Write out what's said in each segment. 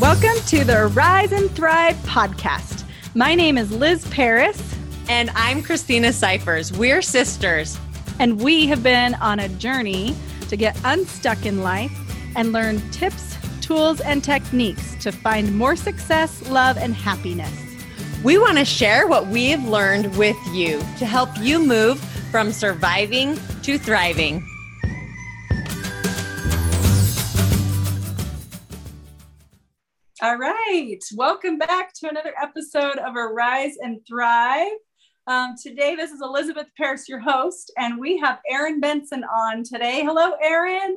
Welcome to the Rise and Thrive podcast. My name is Liz Paris. And I'm Christina Cyphers. We're sisters. And we have been on a journey to get unstuck in life and learn tips, tools, and techniques to find more success, love, and happiness. We want to share what we've learned with you to help you move from surviving to thriving. All right. Welcome back to another episode of Arise and Thrive. Um, today, this is Elizabeth Paris, your host, and we have Aaron Benson on today. Hello, Aaron.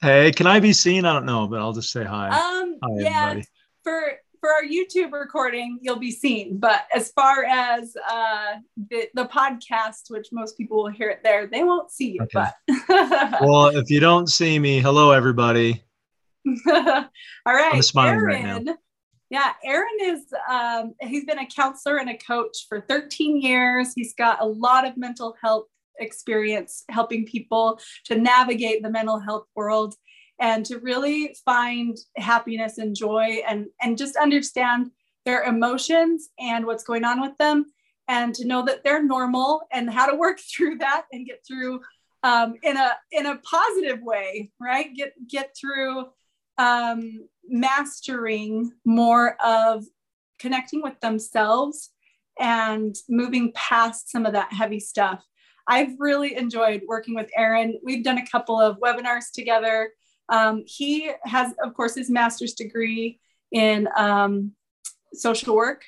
Hey, can I be seen? I don't know, but I'll just say hi. Um, hi, yeah, everybody. for for our YouTube recording, you'll be seen. But as far as uh, the the podcast, which most people will hear it there, they won't see you. Okay. But well, if you don't see me, hello, everybody. All right. I'm smiling Aaron, right now. Yeah, Aaron is, um, he's been a counselor and a coach for 13 years. He's got a lot of mental health experience helping people to navigate the mental health world and to really find happiness and joy and, and just understand their emotions and what's going on with them and to know that they're normal and how to work through that and get through um, in a in a positive way right get get through um, mastering more of connecting with themselves and moving past some of that heavy stuff. I've really enjoyed working with Aaron. We've done a couple of webinars together. Um, he has, of course, his master's degree in um, social work,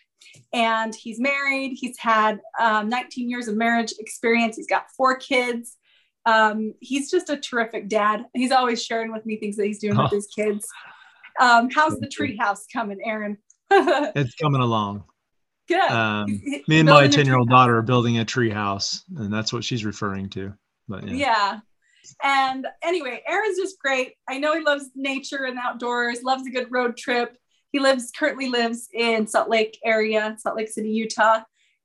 and he's married. He's had um, 19 years of marriage experience. He's got four kids. Um, he's just a terrific dad. He's always sharing with me things that he's doing oh. with his kids. Um, how's the tree house coming, Aaron? it's coming along. Good. Um, me and my 10 year old daughter are building a tree house, and that's what she's referring to. But yeah. yeah. And anyway, Aaron's just great. I know he loves nature and outdoors, loves a good road trip. He lives currently lives in Salt Lake area, Salt Lake City, Utah,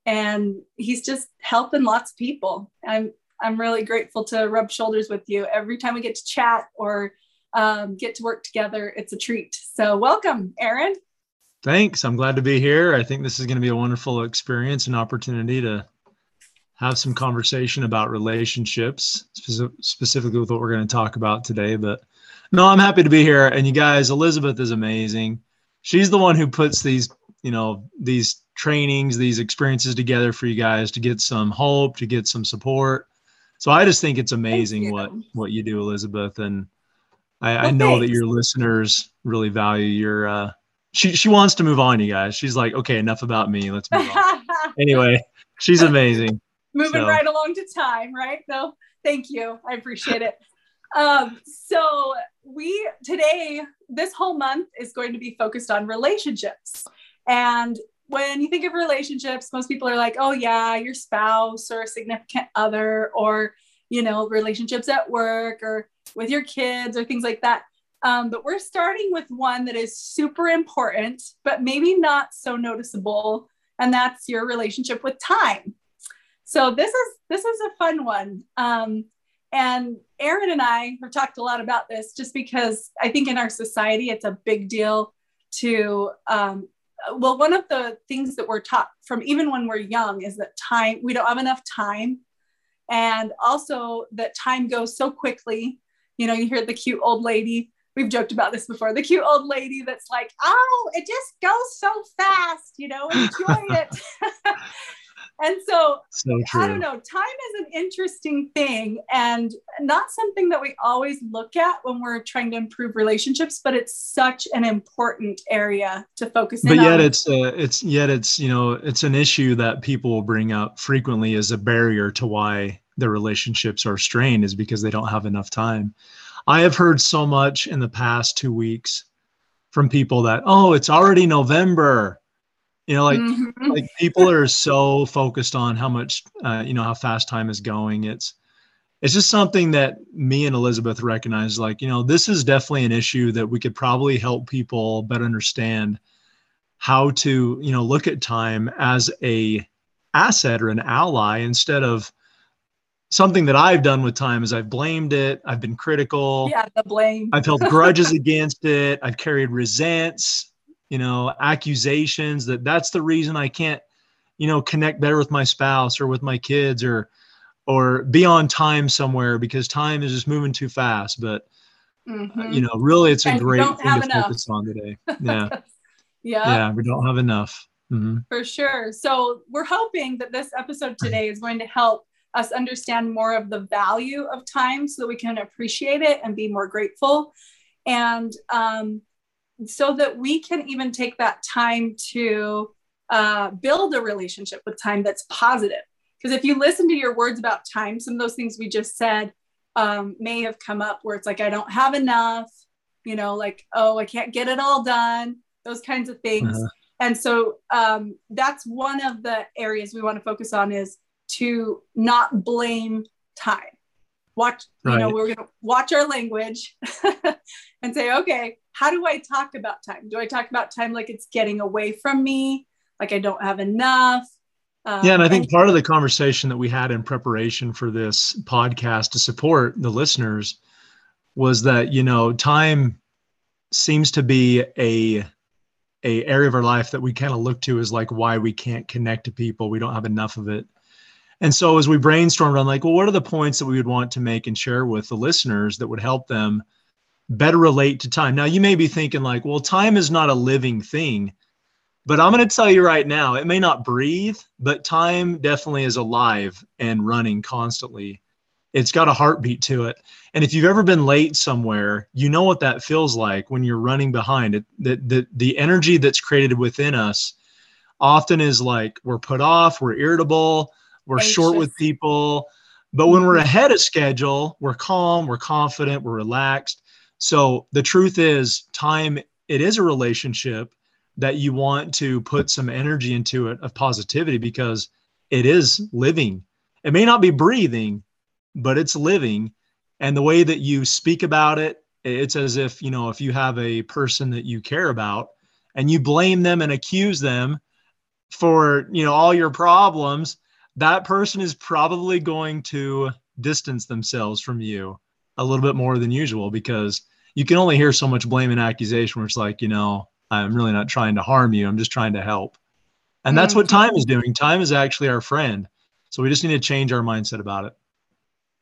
and he's just helping lots of people. I'm I'm really grateful to rub shoulders with you. Every time we get to chat or um, get to work together, it's a treat. So, welcome, Aaron. Thanks. I'm glad to be here. I think this is going to be a wonderful experience and opportunity to have some conversation about relationships, specifically with what we're going to talk about today. But no, I'm happy to be here. And you guys, Elizabeth is amazing. She's the one who puts these, you know, these trainings, these experiences together for you guys to get some hope, to get some support. So I just think it's amazing what what you do, Elizabeth, and I, well, I know thanks. that your listeners really value your. Uh, she she wants to move on, you guys. She's like, okay, enough about me. Let's move on. anyway, she's amazing. Moving so. right along to time, right? So thank you. I appreciate it. Um, so we today, this whole month is going to be focused on relationships. And when you think of relationships, most people are like, oh, yeah, your spouse or a significant other, or, you know, relationships at work or with your kids or things like that. Um, but we're starting with one that is super important, but maybe not so noticeable, and that's your relationship with time. So this is this is a fun one. Um, and Aaron and I have talked a lot about this just because I think in our society it's a big deal to um, well, one of the things that we're taught from even when we're young is that time, we don't have enough time. And also that time goes so quickly. You know, you hear the cute old lady. We've joked about this before. The cute old lady that's like, oh, it just goes so fast, you know, enjoy it. And so, so I don't know, time is an interesting thing and not something that we always look at when we're trying to improve relationships, but it's such an important area to focus but yet on. it's uh, it's yet it's you know it's an issue that people bring up frequently as a barrier to why their relationships are strained is because they don't have enough time. I have heard so much in the past 2 weeks from people that oh it's already November you know like mm-hmm. like people are so focused on how much uh, you know how fast time is going it's it's just something that me and elizabeth recognize like you know this is definitely an issue that we could probably help people better understand how to you know look at time as a asset or an ally instead of something that I've done with time is I've blamed it, I've been critical. Yeah, the blame. I've held grudges against it, I've carried resents, you know, accusations that that's the reason I can't, you know, connect better with my spouse or with my kids or or be on time somewhere because time is just moving too fast. But mm-hmm. you know, really, it's a and great thing to enough. focus on today. Yeah, yeah, yeah. We don't have enough. Mm-hmm. For sure. So we're hoping that this episode today is going to help us understand more of the value of time so that we can appreciate it and be more grateful. And um, so that we can even take that time to uh, build a relationship with time that's positive. Because if you listen to your words about time, some of those things we just said um, may have come up where it's like, I don't have enough, you know, like, oh, I can't get it all done, those kinds of things. Uh-huh. And so um, that's one of the areas we want to focus on is to not blame time. Watch, right. you know, we're going to watch our language and say, okay, how do I talk about time? Do I talk about time like it's getting away from me? Like I don't have enough? Um, yeah, and I think part of the conversation that we had in preparation for this podcast to support the listeners was that you know time seems to be a a area of our life that we kind of look to as like why we can't connect to people. We don't have enough of it. And so as we brainstormed on like, well, what are the points that we would want to make and share with the listeners that would help them better relate to time? Now you may be thinking like, well, time is not a living thing. But I'm going to tell you right now, it may not breathe, but time definitely is alive and running constantly. It's got a heartbeat to it. And if you've ever been late somewhere, you know what that feels like when you're running behind it. The, the, the energy that's created within us often is like we're put off, we're irritable, we're Anxious. short with people. But when we're mm-hmm. ahead of schedule, we're calm, we're confident, we're relaxed. So the truth is, time, it is a relationship that you want to put some energy into it of positivity because it is living. It may not be breathing, but it's living. And the way that you speak about it, it's as if, you know, if you have a person that you care about and you blame them and accuse them for, you know, all your problems, that person is probably going to distance themselves from you a little bit more than usual because you can only hear so much blame and accusation where it's like, you know, I'm really not trying to harm you. I'm just trying to help. And that's what mm-hmm. time is doing. Time is actually our friend. So we just need to change our mindset about it.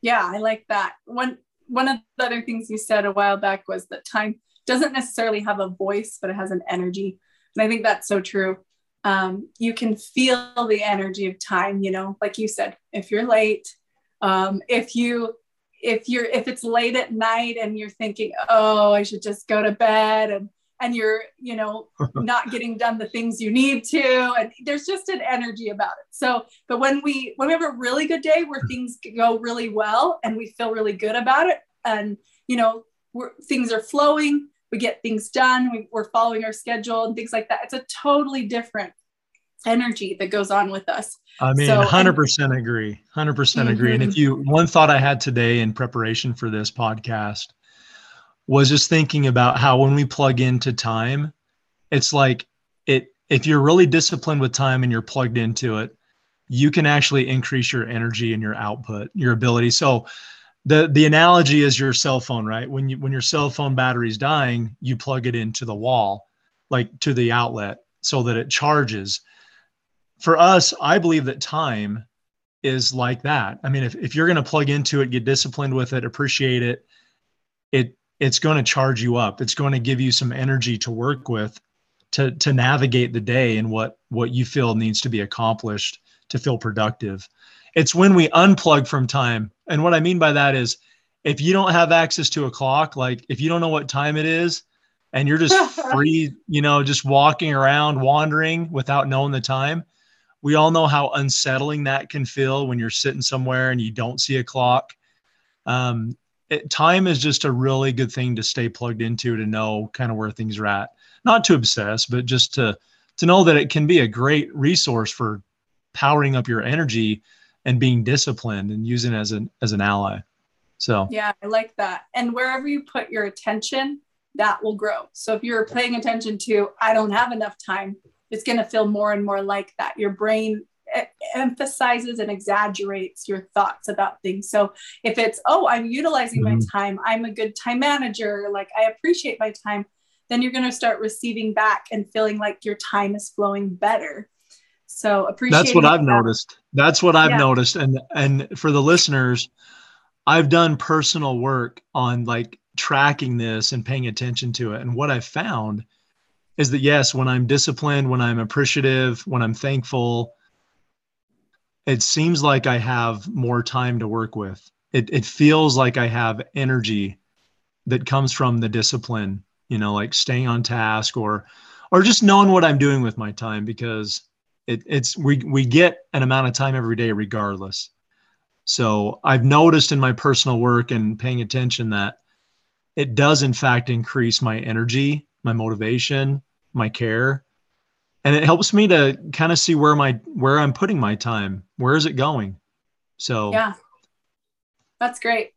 Yeah, I like that. One one of the other things you said a while back was that time doesn't necessarily have a voice, but it has an energy. And I think that's so true. Um, you can feel the energy of time, you know, like you said, if you're late, um, if you if you're if it's late at night and you're thinking, oh, I should just go to bed and and you're you know not getting done the things you need to and there's just an energy about it. So but when we when we have a really good day where things go really well and we feel really good about it and you know we're, things are flowing we get things done we, we're following our schedule and things like that it's a totally different energy that goes on with us i mean so, 100% and, agree 100% mm-hmm. agree and if you one thought i had today in preparation for this podcast was just thinking about how when we plug into time, it's like it if you're really disciplined with time and you're plugged into it, you can actually increase your energy and your output, your ability. So the the analogy is your cell phone, right? When you when your cell phone battery's dying, you plug it into the wall, like to the outlet so that it charges. For us, I believe that time is like that. I mean, if, if you're going to plug into it, get disciplined with it, appreciate it, it it's going to charge you up. It's going to give you some energy to work with to to navigate the day and what what you feel needs to be accomplished to feel productive. It's when we unplug from time. And what I mean by that is if you don't have access to a clock, like if you don't know what time it is and you're just free, you know, just walking around wandering without knowing the time, we all know how unsettling that can feel when you're sitting somewhere and you don't see a clock. Um, it, time is just a really good thing to stay plugged into to know kind of where things are at. Not to obsess, but just to to know that it can be a great resource for powering up your energy and being disciplined and using as an as an ally. So yeah, I like that. And wherever you put your attention, that will grow. So if you're paying attention to I don't have enough time, it's going to feel more and more like that. Your brain emphasizes and exaggerates your thoughts about things. So if it's, oh, I'm utilizing mm-hmm. my time, I'm a good time manager, like I appreciate my time, then you're going to start receiving back and feeling like your time is flowing better. So appreciate That's what I've that. noticed. That's what I've yeah. noticed. And and for the listeners, I've done personal work on like tracking this and paying attention to it. And what I've found is that yes, when I'm disciplined, when I'm appreciative, when I'm thankful, it seems like I have more time to work with. It it feels like I have energy that comes from the discipline, you know, like staying on task or or just knowing what I'm doing with my time because it, it's we we get an amount of time every day regardless. So I've noticed in my personal work and paying attention that it does in fact increase my energy, my motivation, my care, and it helps me to kind of see where my where I'm putting my time. Where is it going? So yeah, that's great.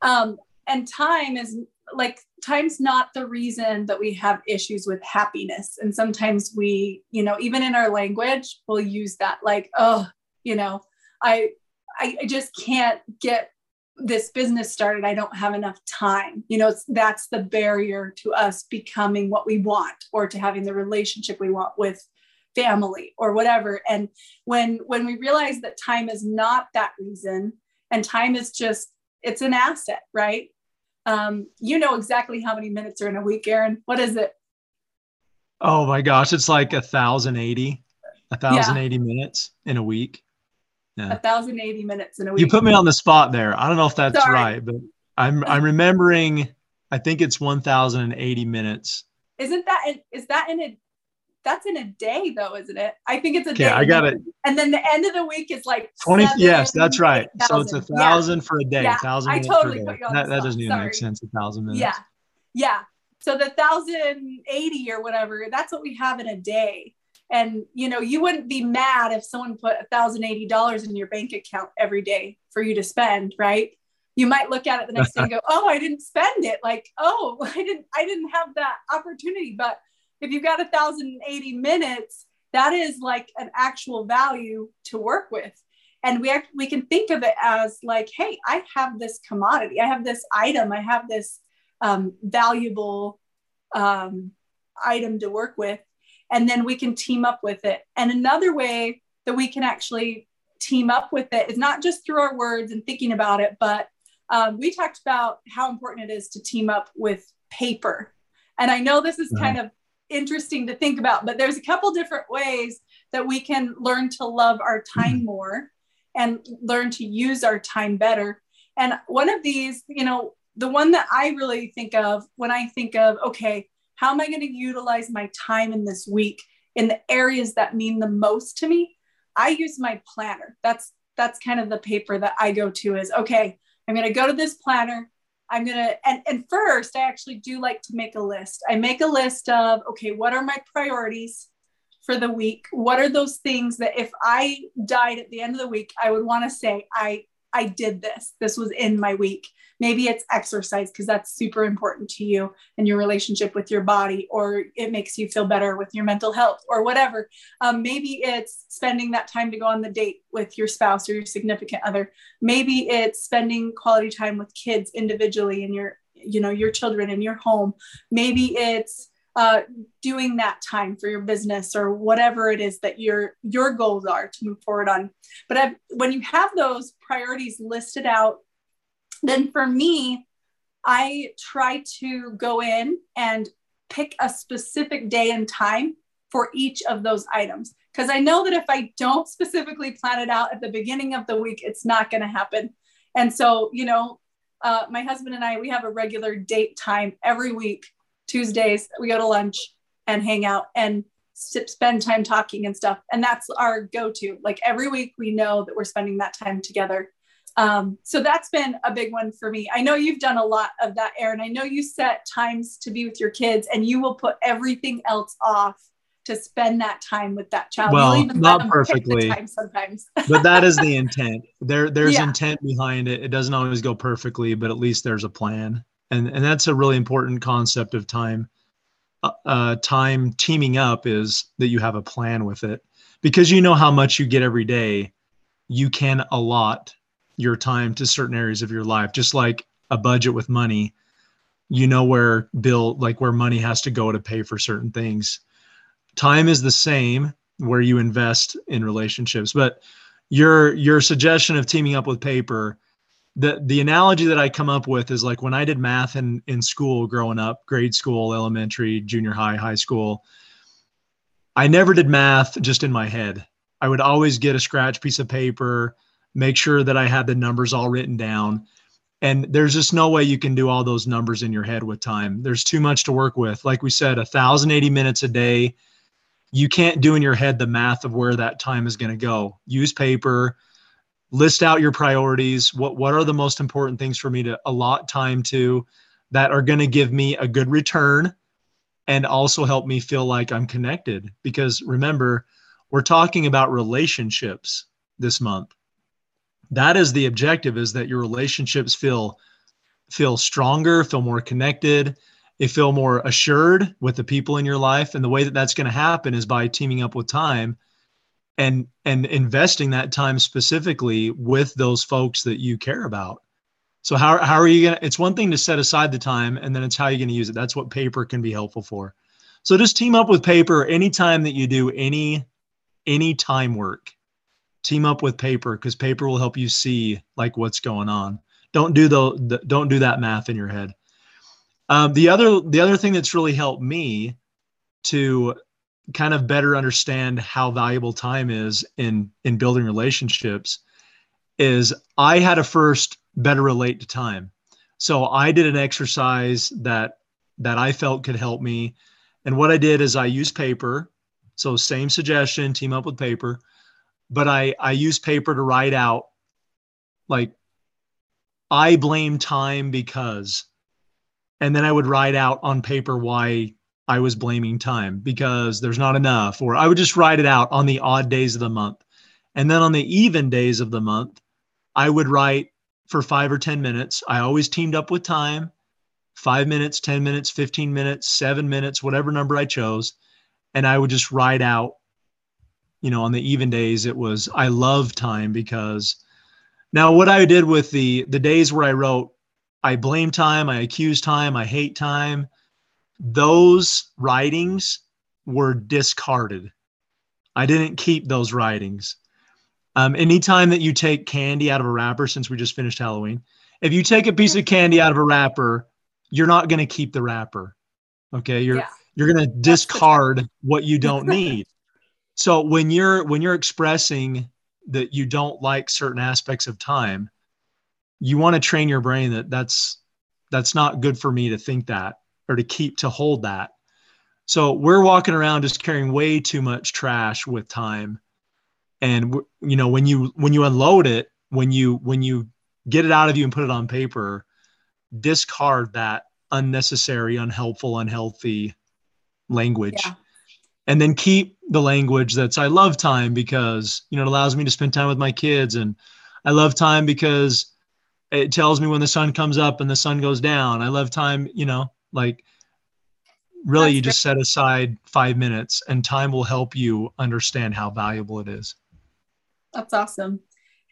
Um, and time is like time's not the reason that we have issues with happiness and sometimes we you know even in our language we'll use that like oh you know i i, I just can't get this business started i don't have enough time you know that's the barrier to us becoming what we want or to having the relationship we want with family or whatever and when when we realize that time is not that reason and time is just it's an asset right um, you know exactly how many minutes are in a week, Aaron. What is it? Oh my gosh, it's like a thousand eighty, a thousand eighty minutes in a week. Yeah. A thousand eighty minutes in a week. You put me on the spot there. I don't know if that's Sorry. right, but I'm I'm remembering. I think it's one thousand and eighty minutes. Isn't that is that in a that's in a day though, isn't it? I think it's a day. Yeah, I got it. And then the end of the week is like 20. yes, that's right. 8, so it's a thousand yeah. for a day. Yeah, thousand. I totally put you on that, that doesn't even Sorry. make sense. A thousand minutes. Yeah. Yeah. So the thousand eighty or whatever, that's what we have in a day. And you know, you wouldn't be mad if someone put a thousand eighty dollars in your bank account every day for you to spend, right? You might look at it the next day and go, "Oh, I didn't spend it." Like, "Oh, I didn't, I didn't have that opportunity." But if you've got 1080 minutes that is like an actual value to work with and we act, we can think of it as like hey i have this commodity i have this item i have this um, valuable um, item to work with and then we can team up with it and another way that we can actually team up with it is not just through our words and thinking about it but um, we talked about how important it is to team up with paper and i know this is kind of interesting to think about. But there's a couple different ways that we can learn to love our time mm-hmm. more and learn to use our time better. And one of these, you know, the one that I really think of when I think of, okay, how am I going to utilize my time in this week in the areas that mean the most to me? I use my planner. That's that's kind of the paper that I go to is okay, I'm going to go to this planner I'm gonna and and first I actually do like to make a list. I make a list of okay, what are my priorities for the week? What are those things that if I died at the end of the week, I would want to say I I did this. This was in my week. Maybe it's exercise because that's super important to you and your relationship with your body, or it makes you feel better with your mental health, or whatever. Um, maybe it's spending that time to go on the date with your spouse or your significant other. Maybe it's spending quality time with kids individually in your, you know, your children in your home. Maybe it's uh, doing that time for your business or whatever it is that your your goals are to move forward on. But I've, when you have those priorities listed out then for me i try to go in and pick a specific day and time for each of those items. Because i know that if i don't specifically plan it out at the beginning of the week it's not going to happen. And so you know uh, my husband and i we have a regular date time every week Tuesdays, we go to lunch and hang out and spend time talking and stuff. And that's our go to. Like every week, we know that we're spending that time together. Um, so that's been a big one for me. I know you've done a lot of that, Aaron. I know you set times to be with your kids and you will put everything else off to spend that time with that child. Well, not perfectly sometimes, but that is the intent. There, there's yeah. intent behind it. It doesn't always go perfectly, but at least there's a plan and and that's a really important concept of time. Uh, uh, time teaming up is that you have a plan with it. Because you know how much you get every day you can allot your time to certain areas of your life. Just like a budget with money you know where bill like where money has to go to pay for certain things. Time is the same where you invest in relationships but your your suggestion of teaming up with paper the the analogy that i come up with is like when i did math in in school growing up grade school elementary junior high high school i never did math just in my head. I would always get a scratch piece of paper make sure that i had the numbers all written down. And there's just no way you can do all those numbers in your head with time. There's too much to work with. Like we said 1080 minutes a day you can't do in your head the math of where that time is going to go. Use paper list out your priorities. What what are the most important things for me to allot time to that are going to give me a good return and also help me feel like I'm connected? Because remember we're talking about relationships this month. That is the objective is that your relationships feel feel stronger feel more connected they feel more assured with the people in your life. And the way that that's going to happen is by teaming up with time and and investing that time specifically with those folks that you care about. So how, how are you to it's one thing to set aside the time and then it's how you're to use it. That's what paper can be helpful for. So just team up with paper anytime that you do any any time work. Team up with paper because paper will help you see like what's going on. Don't do the, the don't do that math in your head. Um, the other the other thing that's really helped me to kind of better understand how valuable time is in in building relationships is i had to first better relate to time. So i did an exercise that that i felt could help me. And what i did is i used paper. So same suggestion team up with paper. But I I use paper to write out like I blame time because and then I would write out on paper why I was blaming time because there's not enough or I would just write it out on the odd days of the month. And then on the even days of the month, I would write for 5 or 10 minutes. I always teamed up with time. 5 minutes, 10 minutes, 15 minutes, 7 minutes, whatever number I chose, and I would just write out you know on the even days it was i love time because now what i did with the the days where i wrote i blame time i accuse time i hate time those writings were discarded. I didn't keep those writings. Um, anytime that you take candy out of a wrapper since we just finished halloween if you take a piece of candy out of a wrapper you're not going to keep the wrapper okay? You're yeah. you're going to discard what you don't need. So when you're when you're expressing that you don't like certain aspects of time you want to train your brain that that's that's not good for me to think that or to keep to hold that. So we're walking around just carrying way too much trash with time. And you know when you when you unload it when you when you get it out of you and put it on paper discard that unnecessary unhelpful unhealthy language. Yeah. And then keep the language that's I love time because you know it allows me to spend time with my kids. And I love time because it tells me when the sun comes up and the sun goes down. I love time, you know, like really that's you just set aside 5 minutes and time will help you understand how valuable it is. That's awesome.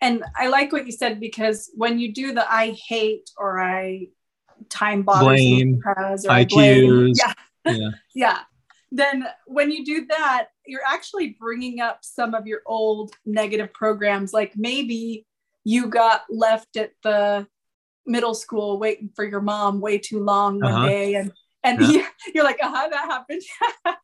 And I like what you said because when you do the I hate or I time bothers blame, me because or I, I blame, yeah. Yeah. yeah then when you do that, you're actually bringing up some of your old negative programs. Like maybe you got left at the middle school waiting for your mom way too long one uh-huh. day and and yeah. you're like uh-huh that happened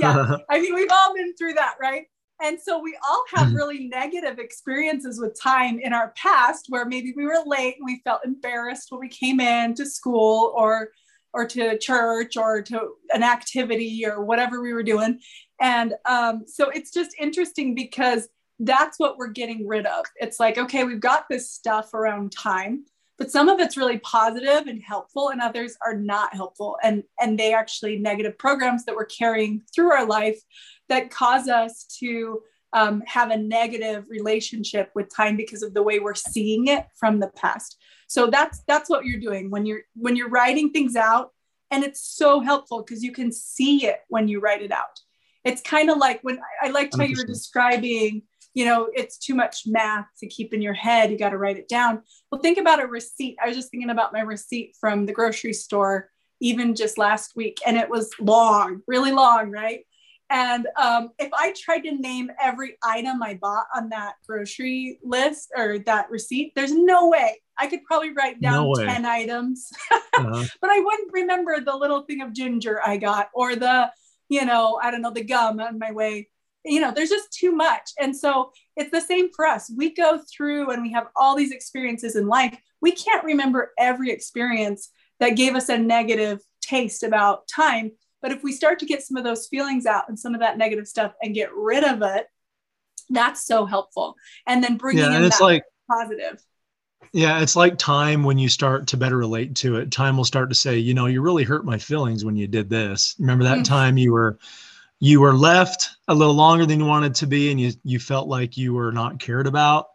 yeah i mean we've all been through that right and so we all have mm-hmm. really negative experiences with time in our past where maybe we were late and we felt embarrassed when we came in to school or or to church or to an activity or whatever we were doing. And um, so it's just interesting because that's what we're getting rid of. It's like, okay, we've got this stuff around time, but some of it's really positive and helpful, and others are not helpful. And, and they actually negative programs that we're carrying through our life that cause us to um, have a negative relationship with time because of the way we're seeing it from the past. So that's that's what you're doing when you're when you're writing things out. And it's so helpful because you can see it when you write it out. It's kind of like when i, I liked how you were describing you know it's too much math to keep in your head you got to write it down well think about a receipt i was just thinking about my receipt from the grocery store even just last week, and it was long, really long, right? And um, if I tried to name every item I bought on that grocery list or that receipt, there's no way. I could probably write down No 10 items, Uh, but I wouldn't remember the little thing of ginger I got or the, you know, I don't know, the gum on my way. You know, there's just too much. And so it's the same for us. We go through and we have all these experiences in life. We can't remember every experience that gave us a negative taste about time. But if we start to get some of those feelings out and some of that negative stuff and get rid of it, that's so helpful. And then bringing yeah, in and it's that like positive. Yeah, it's like time when you start to better relate to it. Time will start to say, you know, you really hurt my feelings when you did this. Remember that Mm. time you were you were left a little longer than you wanted to be and you you felt like you were not cared about.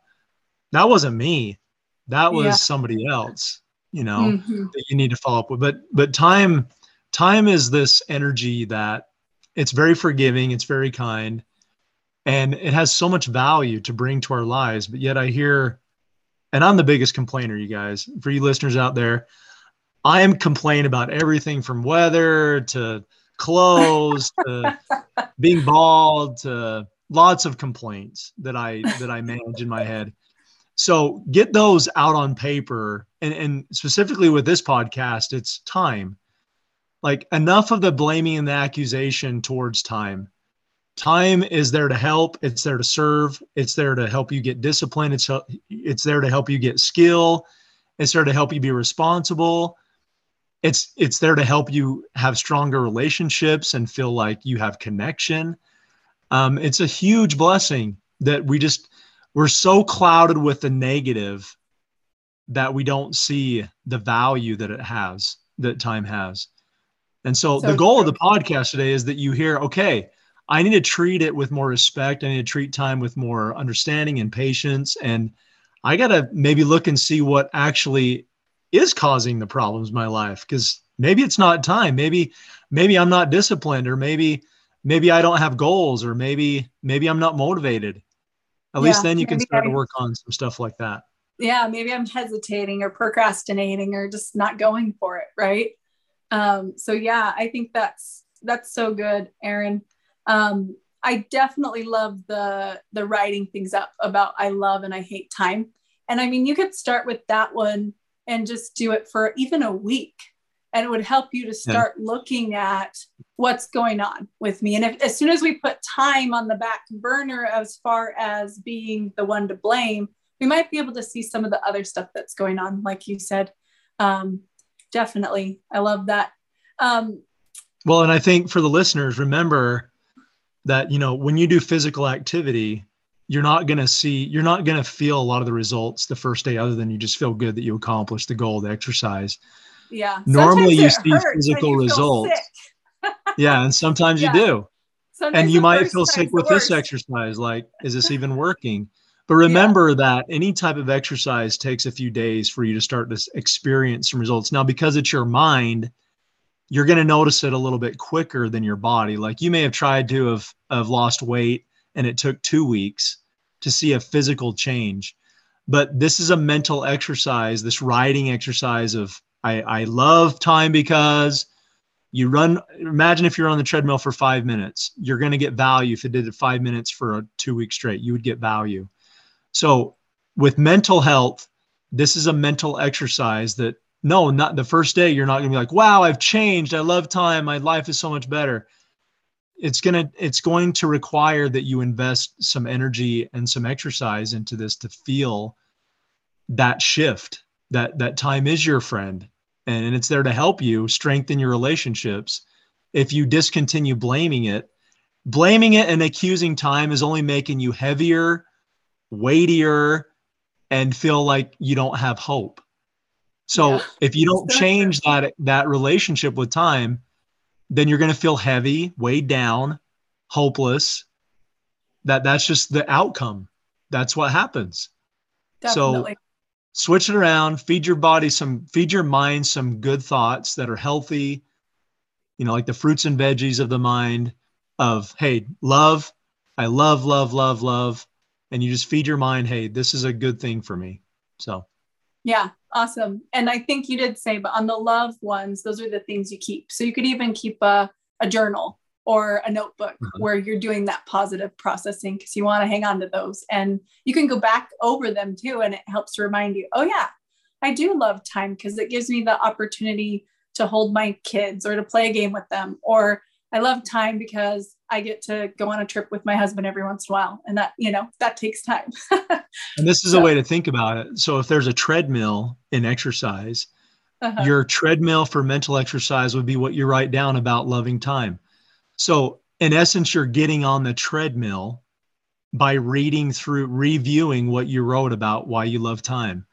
That wasn't me. That was Yeah. somebody else, you know, Mhm. that you need to follow up with. But but time time is this energy that it's very forgiving, it's very kind, and it has so much value to bring to our lives. But yet I hear and I'm the biggest complainer, you guys. For you listeners out there, I am complaining about everything from weather to clothes to being bald to lots of complaints that I that I manage in my head. So get those out on paper and, and specifically with this podcast, it's time. Like enough of the blaming and the accusation towards time. Time is there to help. It's there to serve. It's there to help you get discipline. It's it's there to help you get skill. It's there to help you be responsible. It's it's there to help you have stronger relationships and feel like you have connection. Um, it's a huge blessing that we just we're so clouded with the negative that we don't see the value that it has that time has. And so, So the goal true. of the podcast today is that you hear, okay, I need to treat it with more respect. I need to treat time with more understanding and patience. And I got to maybe look and see what actually is causing the problems in my life because maybe it's not time. Maybe, maybe I'm not disciplined or maybe, maybe I don't have goals or maybe, maybe I'm not motivated. At least then you can start to work on some stuff like that. yeah maybe i'm hesitating or procrastinating or just not going for it right um so yeah i think that's that's so good aaron um i definitely love the the writing things up about i love and i hate time and i mean you could start with that one and just do it for even a week and it would help you to start looking at what's going on with me and if as soon as we put time on the back burner as far as being the one to blame we might be able to see some of the other stuff that's going on, like you said. Um, definitely. I love that. Um, Well, and I think for the listeners, remember that, you know, when you do physical activity, you're not going to see, you're not going to feel a lot of the results the first day, other than you just feel good that you accomplished the goal of the exercise. yeah. Normally you see physical results. Yeah. And sometimes Yeah. you do. Sometimes and you might feel sick with this exercise like is this even working but remember that any type of exercise takes a few days for you to start to experience some results now because it's your mind you're going to notice it a little bit quicker than your body like you may have tried to have, have lost weight and it took two weeks to see a physical change. But this is a mental exercise this writing exercise of i, I love time because you run imagine if you're on the treadmill for five minutes you're going to get value. If you did it five minutes for a two week straight you would get value. So with mental health this is a mental exercise that no not the first day you're not going to be like wow i've changed. I love time. My life is so much better it's going to it's going to require that you invest some energy and some exercise into this to feel that shift that that time is your friend and it's there to help you strengthen your relationships if you discontinue blaming it blaming it and accusing time is only making you heavier weightier and feel like you don't have hope so Yeah. if you don't change that that relationship with time then you're going to feel heavy weighed down hopeless. That that's just the outcome. That's what happens. So- switch it around feed your body some feed your mind some good thoughts that are healthy you know like the fruits and veggies of the mind of hey love i love love love love. And you just feed your mind hey this is a good thing for me. So. Yeah. Awesome. And I think you did say, but on the love ones, those are the things you keep. So you could even keep a, a journal or a notebook mm-hmm. where you're doing that positive processing because you want to hang on to those. And you can go back over them too. And it helps to remind you, oh, yeah, I do love time because it gives me the opportunity to hold my kids or to play a game with them. Or I love time because I get to go on a trip with my husband every once in a while. And that, you know, that takes time. and this is so, a way to think about it. So if there's a treadmill in exercise, uh-huh. your treadmill for mental exercise would be what you write down about loving time. So, in essence, you're getting on the treadmill by reading through, reviewing what you wrote about why you love time.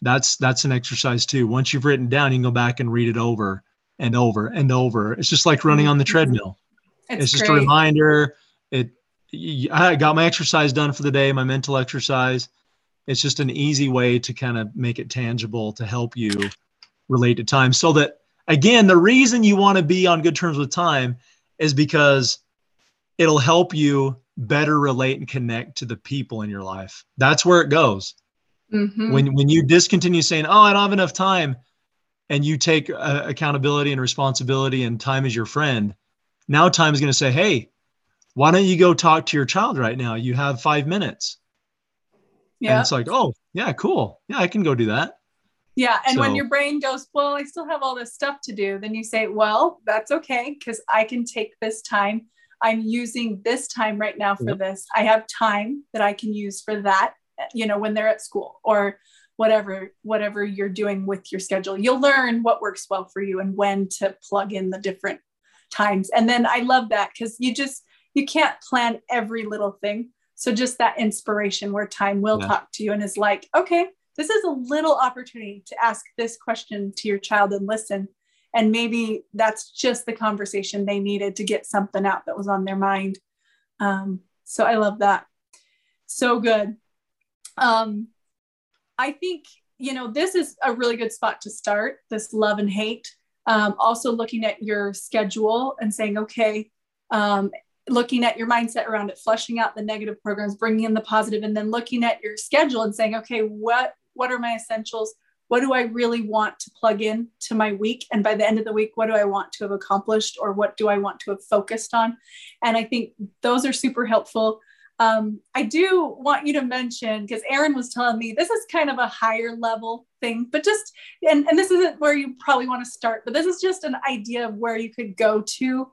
That's that's an exercise too. Once you've written down, you can go back and read it over and over and over. It's just like running on the mm-hmm. treadmill. It's, it's just great. a reminder. It I got my exercise done for the day, my mental exercise. It's just an easy way to kind of make it tangible to help you relate to time. So that again, the reason you want to be on good terms with time is because it'll help you better relate and connect to the people in your life. That's where it goes. Mm-hmm. When when you discontinue saying, "Oh, I don't have enough time," and you take uh, accountability and responsibility, and time is your friend. Now, time is going to say, "Hey, why don't you go talk to your child right now? You have five minutes." Yeah, and it's like, "Oh, yeah, cool. Yeah, I can go do that." Yeah. And so, when your brain goes, well, I still have all this stuff to do, then you say, well, that's okay because I can take this time. I'm using this time right now for this. I have time that I can use for that, you know, when they're at school or whatever whatever you're doing with your schedule. You'll learn what works well for you and when to plug in the different times. And then I love that cuz you just you can't plan every little thing. So just that inspiration where time will yeah. talk to you and is like, okay, this is a little opportunity to ask this question to your child and listen. And maybe that's just the conversation they needed to get something out that was on their mind. Um, so I love that. So good. Um, I think, you know, this is a really good spot to start this love and hate. Um, also, looking at your schedule and saying, okay, um, looking at your mindset around it, flushing out the negative programs, bringing in the positive, and then looking at your schedule and saying, okay, what what are my essentials? What do I really want to plug in to my week? And by the end of the week, what do I want to have accomplished or what do I want to have focused on? And I think those are super helpful. Um, I do want you to mention because Aaron was telling me this is kind of a higher level thing, but just and, and this isn't where you probably want to start, but this is just an idea of where you could go to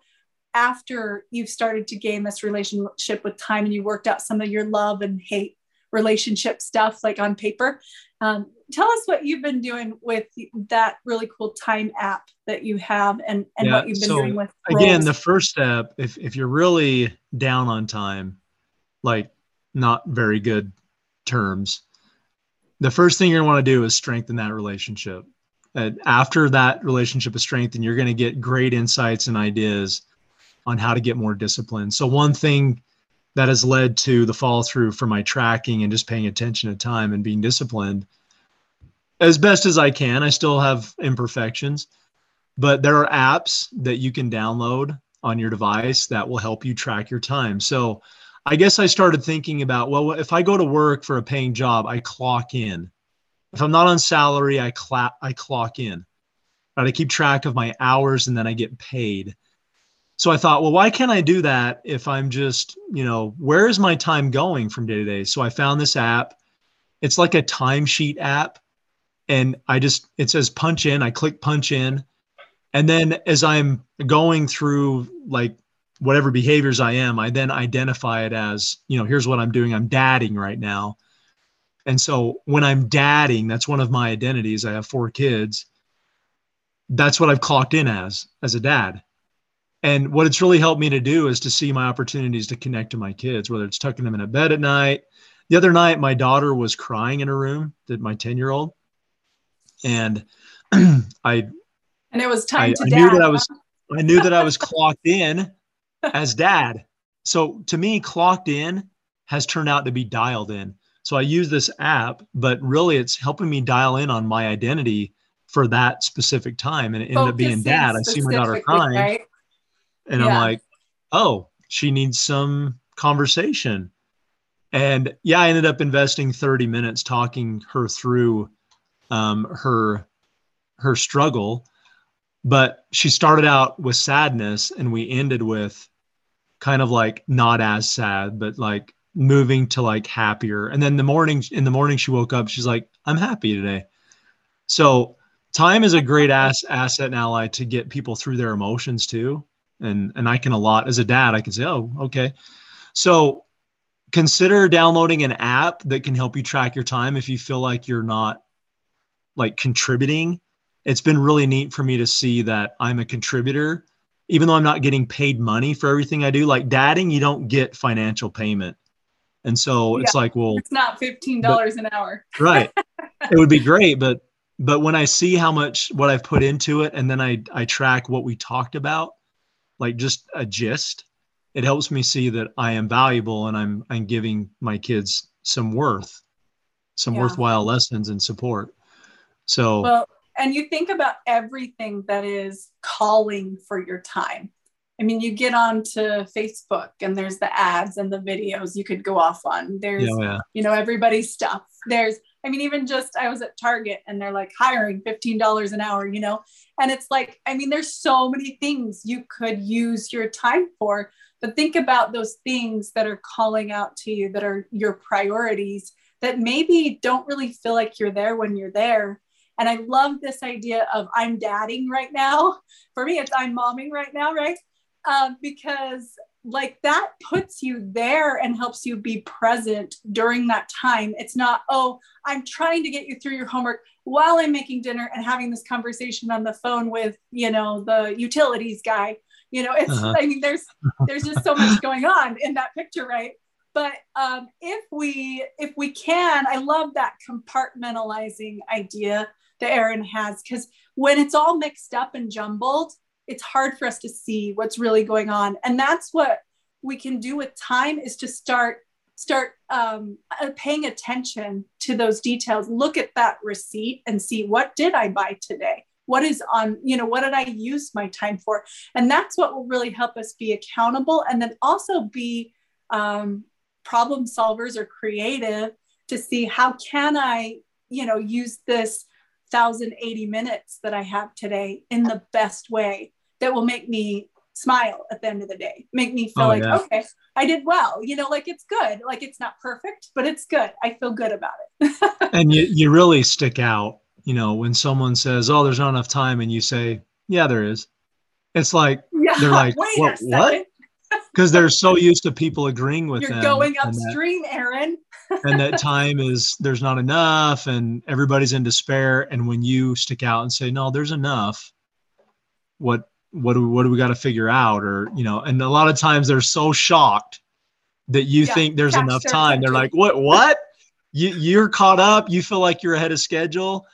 after you've started to gain this relationship with time and you worked out some of your love and hate relationship stuff like on paper. Um, tell us what you've been doing with that really cool time app that you have and, and yeah, what you've been so doing with roles. again the first step if, if you're really down on time like not very good terms the first thing you're going to want to do is strengthen that relationship and after that relationship is strengthened you're going to get great insights and ideas on how to get more discipline so one thing that has led to the follow through for my tracking and just paying attention to time and being disciplined as best as I can. I still have imperfections, but there are apps that you can download on your device that will help you track your time. So I guess I started thinking about well, if I go to work for a paying job, I clock in. If I'm not on salary, I clap, I clock in. Right? I keep track of my hours and then I get paid so I thought, well, why can't I do that if I'm just, you know, where is my time going from day to day? So I found this app. It's like a timesheet app. And I just, it says punch in. I click punch in. And then as I'm going through like whatever behaviors I am, I then identify it as, you know, here's what I'm doing. I'm dadding right now. And so when I'm dadding, that's one of my identities. I have four kids. That's what I've clocked in as, as a dad and what it's really helped me to do is to see my opportunities to connect to my kids, whether it's tucking them in a bed at night. The other night, my daughter was crying in her room, did my 10 year old. And I, and it was time I, to I dad. knew that I was, I knew that I was clocked in as dad. So to me, clocked in has turned out to be dialed in. So I use this app, but really it's helping me dial in on my identity for that specific time. And it ended up being dad. I see my daughter crying. Right? And yeah. I'm like, oh, she needs some conversation. And yeah, I ended up investing 30 minutes talking her through um, her her struggle, but she started out with sadness, and we ended with kind of like not as sad, but like moving to like happier. And then the morning in the morning she woke up, she's like, I'm happy today. So time is a great ass asset and ally to get people through their emotions too. And and I can a lot as a dad, I can say, oh, okay. So consider downloading an app that can help you track your time if you feel like you're not like contributing. It's been really neat for me to see that I'm a contributor, even though I'm not getting paid money for everything I do. Like dadding, you don't get financial payment. And so yeah, it's like, well, it's not $15 but, an hour. right. It would be great, but but when I see how much what I've put into it and then I I track what we talked about, like just a gist, it helps me see that I am valuable and I'm I'm giving my kids some worth, some yeah. worthwhile lessons and support. So well, and you think about everything that is calling for your time. I mean, you get onto Facebook and there's the ads and the videos you could go off on. There's, yeah, yeah. you know, everybody's stuff. There's, I mean, even just I was at Target and they're like hiring $15 an hour, you know, and it's like, I mean, there's so many things you could use your time for. But think about those things that are calling out to you that are your priorities that maybe don't really feel like you're there when you're there. And I love this idea of I'm dadding right now. For me, it's I'm momming right now, right? Um, because like that puts you there and helps you be present during that time. It's not, oh, I'm trying to get you through your homework while I'm making dinner and having this conversation on the phone with, you know, the utilities guy you know it's uh-huh. i mean there's there's just so much going on in that picture right but um, if we if we can i love that compartmentalizing idea that aaron has because when it's all mixed up and jumbled it's hard for us to see what's really going on. And that's what we can do with time is to start start um, uh, paying attention to those details. Look at that receipt and see what did i buy today? What is on you know what did i use my time for? And that's what will really help us be accountable and then also be um, problem solvers or creative to see how can i you know use this 1080 minutes that i have today in the best way that will make me smile at the end of the day make me feel oh, like yeah. okay i did well you know like it's good like it's not perfect but it's good i feel good about it and you, you really stick out you know, when someone says, "Oh, there's not enough time," and you say, "Yeah, there is," it's like yeah, they're like, "What? What?" Because they're so used to people agreeing with You're them. You're going upstream, that, Aaron. and that time is there's not enough, and everybody's in despair. And when you stick out and say, "No, there's enough," what what do what do we got to figure out? Or you know, and a lot of times they're so shocked that you yeah, think there's enough time. They're like, "What? What?" you you're caught up. You feel like you're ahead of schedule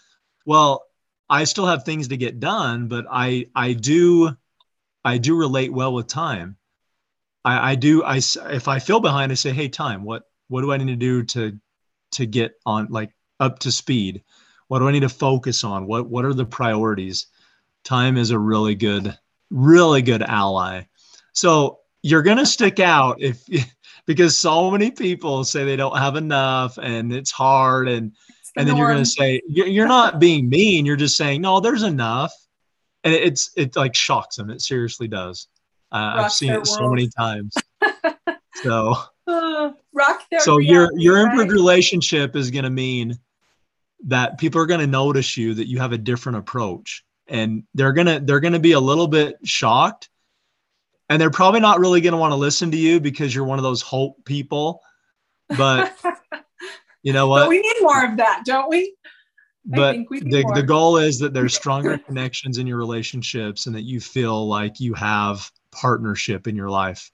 well, I still have things to get done, but I I do I do relate well with time. I, I do I if I feel behind, I say, hey, time, what what do I need to do to to get on like up to speed? What do I need to focus on? What what are the priorities? Time is a really good, really good ally. So you're gonna stick out if because so many people say they don't have enough and it's hard and and then you're going to say you're not being mean you're just saying no there's enough and it's it like shocks them it seriously does uh, i've seen it world. so many times so uh, rock so your your improved right? relationship is going to mean that people are going to notice you that you have a different approach and they're going to they're going to be a little bit shocked and they're probably not really going to want to listen to you because you're one of those hope people but you know what? But we need more of that, don't we? But the, the goal is that there's stronger connections in your relationships and that you feel like you have partnership in your life.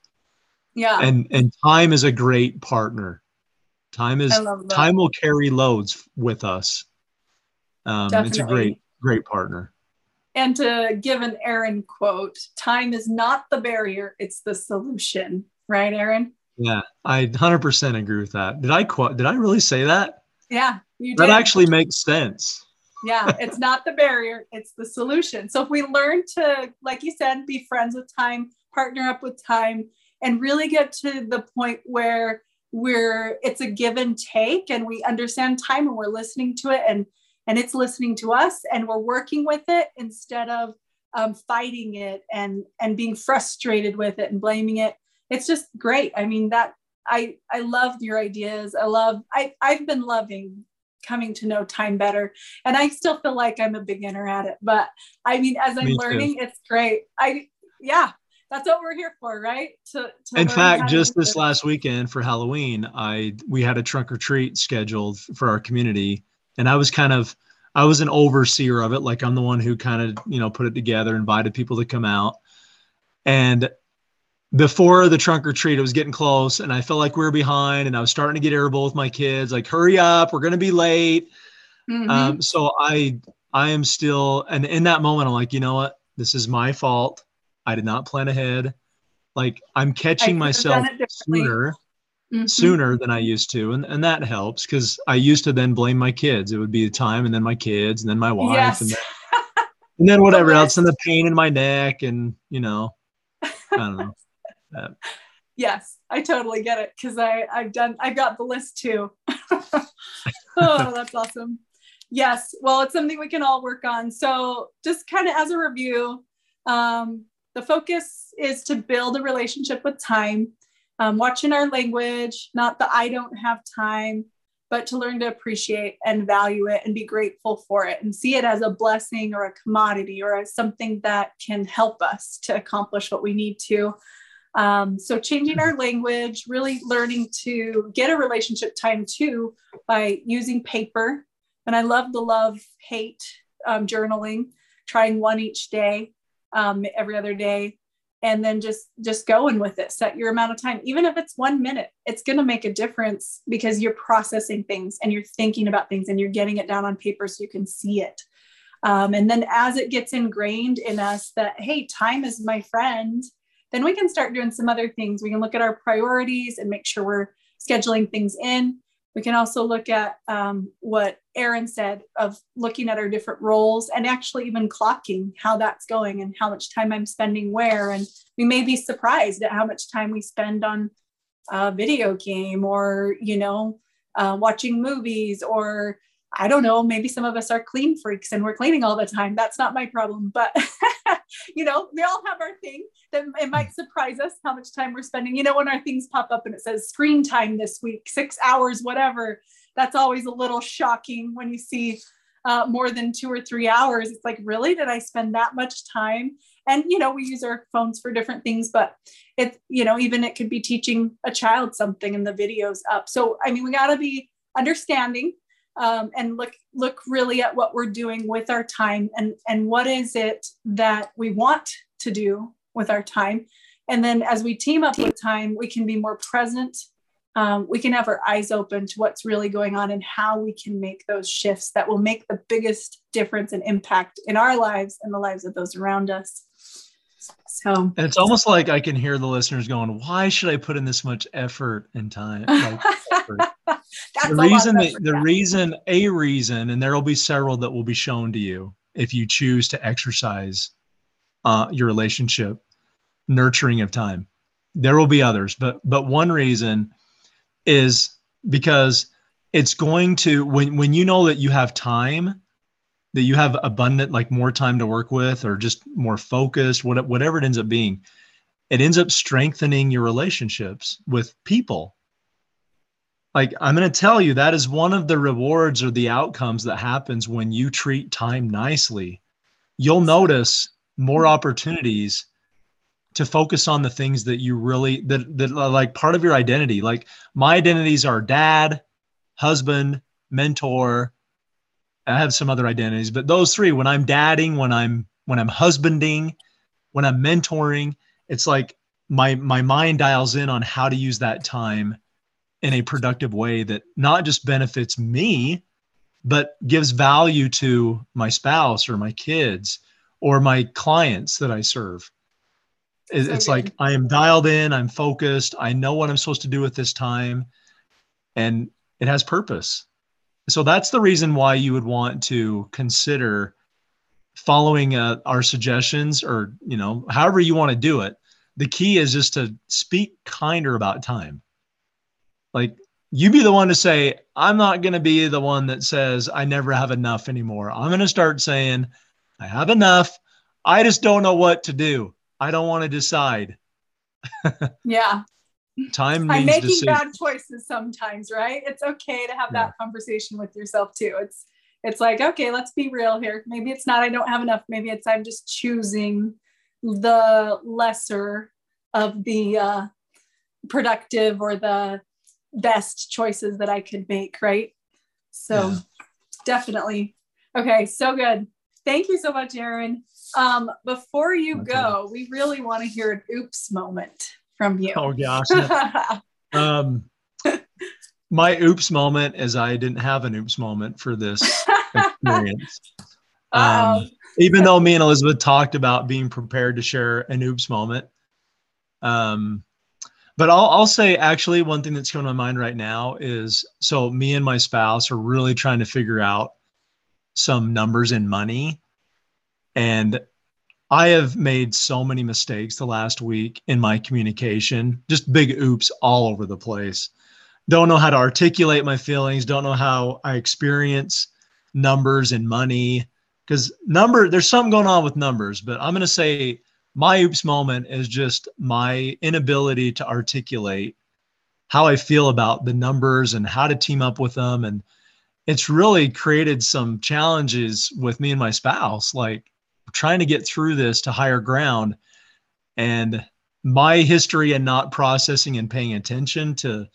Yeah. And and time is a great partner. Time is time will carry loads with us. Um, it's a great, great partner. And to give an Aaron quote, time is not the barrier, it's the solution. Right, Aaron? Yeah, I 100% agree with that. Did I quote? Did I really say that? Yeah, you did. That actually makes sense. Yeah, it's not the barrier, it's the solution. So if we learn to, like you said, be friends with time, partner up with time, and really get to the point where we're it's a give and take and we understand time and we're listening to it and and it's listening to us and we're working with it instead of um, fighting it and and being frustrated with it and blaming it it's just great i mean that i i love your ideas i love i i've been loving coming to know time better. And i still feel like i'm a beginner at it but i mean as i'm Me learning too. it's great. I yeah that's what we're here for right? To, to In fact, just this last weekend for Halloween, I we had a trunk or treat scheduled for our community, and I was kind of I was an overseer of it, like I'm the one who kind of you know put it together, invited people to come out, and before the trunk or treat, it was getting close, and I felt like we were behind, and I was starting to get irritable with my kids, like hurry up, we're gonna be late. Mhm. Um, so I I am still, and in that moment, I'm like, you know what, this is my fault. I did not plan ahead. Like I'm catching myself done it differently. sooner Mhm. sooner than I used to. And, and that helps because I used to then blame my kids. It would be the time and then my kids and then my wife yes and, then, and then whatever else and the pain in my neck and, you know, I don't know. yes i totally get it because i i've done i've got the list too. Oh that's awesome. Yes well it's something we can all work on. So just kind of as a review um, the focus is to build a relationship with time um, watching our language not the i don't have time but to learn to appreciate and value it and be grateful for it and see it as a blessing or a commodity or as something that can help us to accomplish what we need to um, so changing our language, really learning to get a relationship time too by using paper. And I love the love hate um, journaling, trying one each day, um, every other day, and then just just going with it. Set your amount of time, even if it's one minute. It's going to make a difference because you're processing things and you're thinking about things and you're getting it down on paper so you can see it. Um, and then as it gets ingrained in us that hey, time is my friend then we can start doing some other things. We can look at our priorities and make sure we're scheduling things in. We can also look at um, what Aaron said of looking at our different roles and actually even clocking how that's going and how much time I'm spending where. And we may be surprised at how much time we spend on a video game or, you know, uh, watching movies or I don't know, maybe some of us are clean freaks and we're cleaning all the time. That's not my problem. But, you know, we all have our thing that it might surprise us how much time we're spending. You know, when our things pop up and it says screen time this week, six hours, whatever, that's always a little shocking when you see uh, more than two or three hours. It's like, really? Did I spend that much time? And, you know, we use our phones for different things, but it, you know, even it could be teaching a child something and the video's up. So, I mean, we got to be understanding um, and look look really at what we're doing with our time and and what is it that we want to do with our time. And then as we team up with time we can be more present. Um, we can have our eyes open to what's really going on and how we can make those shifts that will make the biggest difference and impact in our lives and the lives of those around us so And it's almost like I can hear the listeners going, why should I put in this much effort and time? Like, effort. that's the a lot of reason that effort, the yeah. reason a reason and there will be several that will be shown to you if you choose to exercise uh, your relationship nurturing of time there will be others but but one reason is because it's going to when when you know that you have time that you have abundant like more time to work with or just more focused what, whatever it ends up being it ends up strengthening your relationships with people. Like i'm going to tell you that is one of the rewards or the outcomes that happens when you treat time nicely. You'll notice more opportunities to focus on the things that you really that that are like part of your identity. Like my identities are dad husband mentor i have some other identities but those three when i'm dadding when i'm when i'm husbanding when i'm mentoring it's like my my mind dials in on how to use that time in a productive way that not just benefits me but gives value to my spouse or my kids or my clients that i serve. It's like i am dialed in i'm focused i know what i'm supposed to do with this time and it has purpose so that's the reason why you would want to consider following uh, our suggestions or you know however you want to do it the key is just to speak kinder about time like you be the one to say, I'm not going to be the one that says, I never have enough anymore. I'm going to start saying, I have enough. I just don't know what to do. I don't want to decide. yeah. Time I'm making decision. bad choices sometimes, right? It's okay to have yeah. that conversation with yourself too. It's it's like, okay, let's be real here. Maybe it's not I don't have enough. Maybe it's I'm just choosing the lesser of the uh productive or the best choices that I could make, right? So yeah. definitely. Okay, so good. Thank you so much, Aaron. Um, before you okay. go, we really want to hear an oops moment from you. Oh gosh. um, my oops moment is I didn't have an oops moment for this experience. Um, even though me and Elizabeth talked about being prepared to share an oops moment, um, but I'll, I'll say actually one thing that's coming to my mind right now is so me and my spouse are really trying to figure out some numbers in money and i have made so many mistakes the last week in my communication just big oops all over the place don't know how to articulate my feelings don't know how i experience numbers and money because number there's something going on with numbers but i'm going to say my oops moment is just my inability to articulate how I feel about the numbers and how to team up with them. And it's really created some challenges with me and my spouse, like trying to get through this to higher ground. And my history and not processing and paying attention to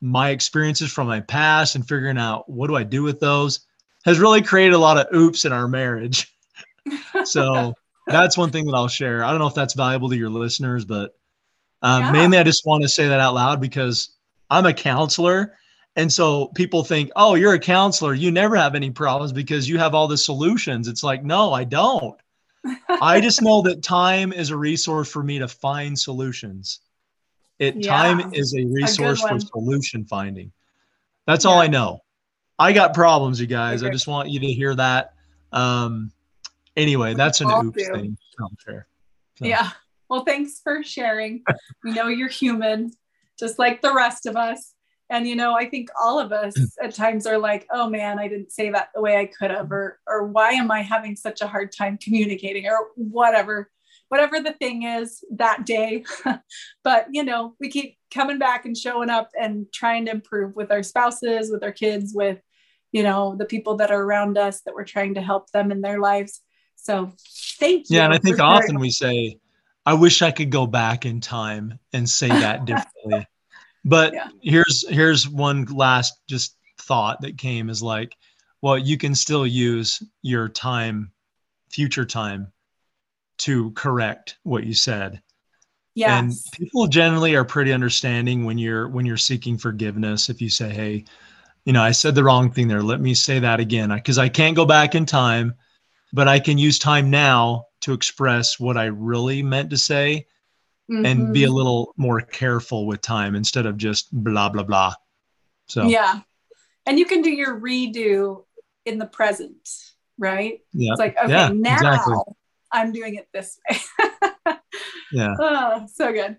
my experiences from my past and figuring out what do I do with those has really created a lot of oops in our marriage. so that's one thing that I'll share. I don't know if that's valuable to your listeners, but um, yeah. mainly I just want to say that out loud because I'm a counselor. And so people think, oh, you're a counselor. You never have any problems because you have all the solutions. It's like, no, I don't. I just know that time is a resource for me to find solutions. It yeah. time is a resource a for solution finding. That's yeah. all I know. I got problems, you guys. I just want you to hear that. Um, anyway, that's an oops do. thing. So. Yeah. Well, thanks for sharing. we know you're human, just like the rest of us. And you know, I think all of us mm. at times are like, "Oh man, I didn't say that the way I could have," or "or why am I having such a hard time communicating?" or whatever, whatever the thing is that day. but you know, we keep coming back and showing up and trying to improve with our spouses, with our kids, with you know the people that are around us that we're trying to help them in their lives so thank you. Yeah, and I think often we say, I wish I could go back in time and say that differently. But yeah. here's here's one last just thought that came is like, well, you can still use your time, future time, to correct what you said. Yeah. And people generally are pretty understanding when you're when you're seeking forgiveness. If you say, "Hey, you know, I said the wrong thing there. Let me say that again," because I can't go back in time but I can use time now to express what I really meant to say mm-hmm. and be a little more careful with time instead of just blah, blah, blah. So, yeah. And you can do your redo in the present, right? Yeah. It's like, okay, yeah, now exactly. I'm doing it this way. yeah. Oh, so good.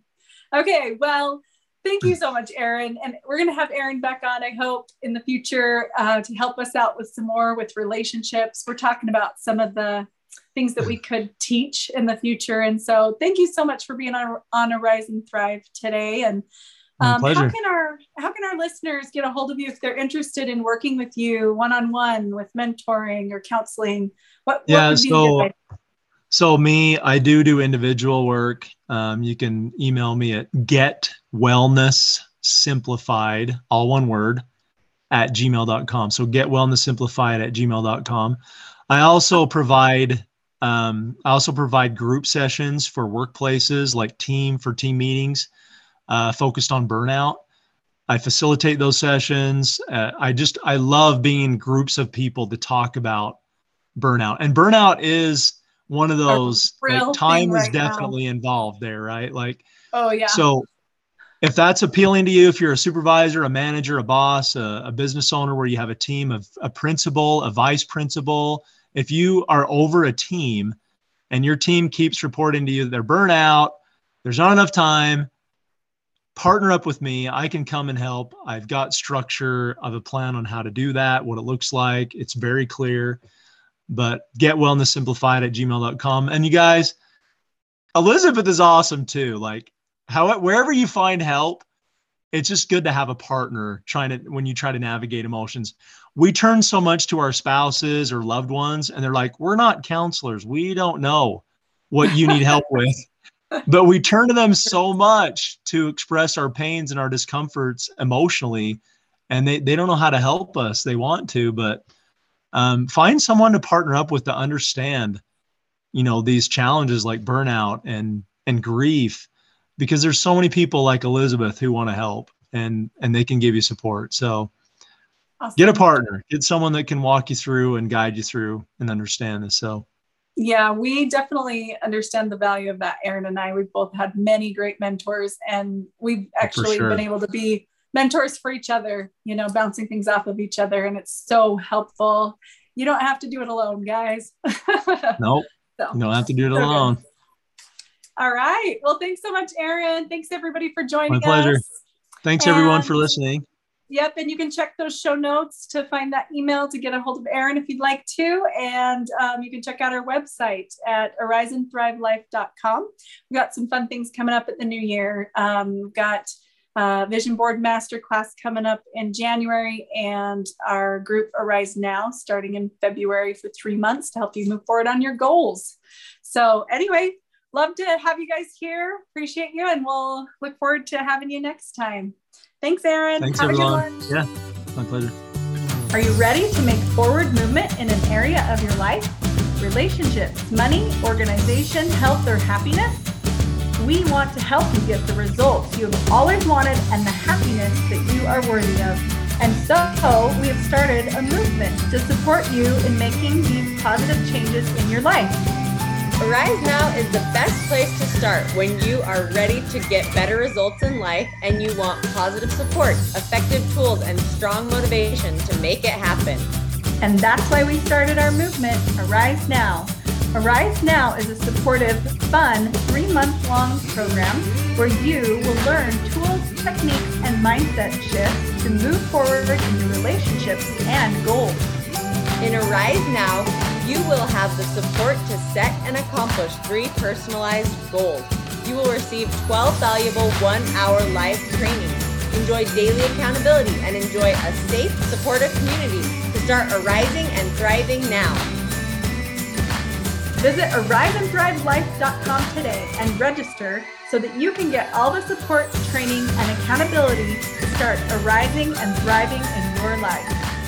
Okay. Well, thank you so much, Aaron. And we're going to have Aaron back on, I hope, in the future uh, to help us out with some more with relationships. We're talking about some of the things that we could teach in the future. And so thank you so much for being on, on Arise and Thrive today. And um, how can our how can our listeners get a hold of you if they're interested in working with you one on one with mentoring or counseling? What, yeah, what so so me, I do do individual work. Um, you can email me at get wellness simplified, all one word, at gmail.com. So get wellness simplified at gmail.com. I also provide um, I also provide group sessions for workplaces like team for team meetings uh, focused on burnout. I facilitate those sessions. Uh, I just I love being groups of people to talk about burnout. And burnout is one of those like, time is definitely now. involved there, right? Like, oh yeah. So if that's appealing to you, if you're a supervisor, a manager, a boss, a, a business owner where you have a team of a principal, a vice principal, if you are over a team and your team keeps reporting to you that they're burnout, there's not enough time, partner up with me. I can come and help. I've got structure. I have a plan on how to do that, what it looks like. It's very clear. But get wellness simplified at gmail.com. And you guys, Elizabeth is awesome too. Like, how wherever you find help, it's just good to have a partner trying to when you try to navigate emotions. We turn so much to our spouses or loved ones, and they're like, "We're not counselors. We don't know what you need help with." but we turn to them so much to express our pains and our discomforts emotionally and they, they don't know how to help us they want to but um, find someone to partner up with to understand you know these challenges like burnout and and grief because there's so many people like elizabeth who want to help and and they can give you support so awesome. get a partner get someone that can walk you through and guide you through and understand this so yeah, we definitely understand the value of that. Aaron and I, we've both had many great mentors, and we've oh, actually sure. been able to be mentors for each other, you know, bouncing things off of each other. And it's so helpful. You don't have to do it alone, guys. nope. So, you don't have to do it alone. All right. Well, thanks so much, Aaron. Thanks everybody for joining My pleasure. Us. Thanks and everyone for listening. Yep. And you can check those show notes to find that email to get a hold of Aaron if you'd like to. And um, you can check out our website at ariseandthrivelife.com. We've got some fun things coming up at the new year. Um, we've got uh, Vision Board Masterclass coming up in January and our group Arise Now starting in February for three months to help you move forward on your goals. So, anyway, love to have you guys here. Appreciate you. And we'll look forward to having you next time. Thanks, Aaron. Thanks, Have everyone. Yeah, my pleasure. Are you ready to make forward movement in an area of your life? Relationships, money, organization, health, or happiness? We want to help you get the results you have always wanted and the happiness that you are worthy of. And so we have started a movement to support you in making these positive changes in your life. Arise Now is the best place to start when you are ready to get better results in life and you want positive support, effective tools, and strong motivation to make it happen. And that's why we started our movement, Arise Now. Arise Now is a supportive, fun, three month long program where you will learn tools, techniques, and mindset shifts to move forward in your relationships and goals. In Arise Now, you will have the support to set and accomplish three personalized goals. You will receive 12 valuable one hour live trainings, enjoy daily accountability, and enjoy a safe, supportive community to start arising and thriving now. Visit ariseandthrivelife.com today and register so that you can get all the support, training, and accountability to start arising and thriving in your life.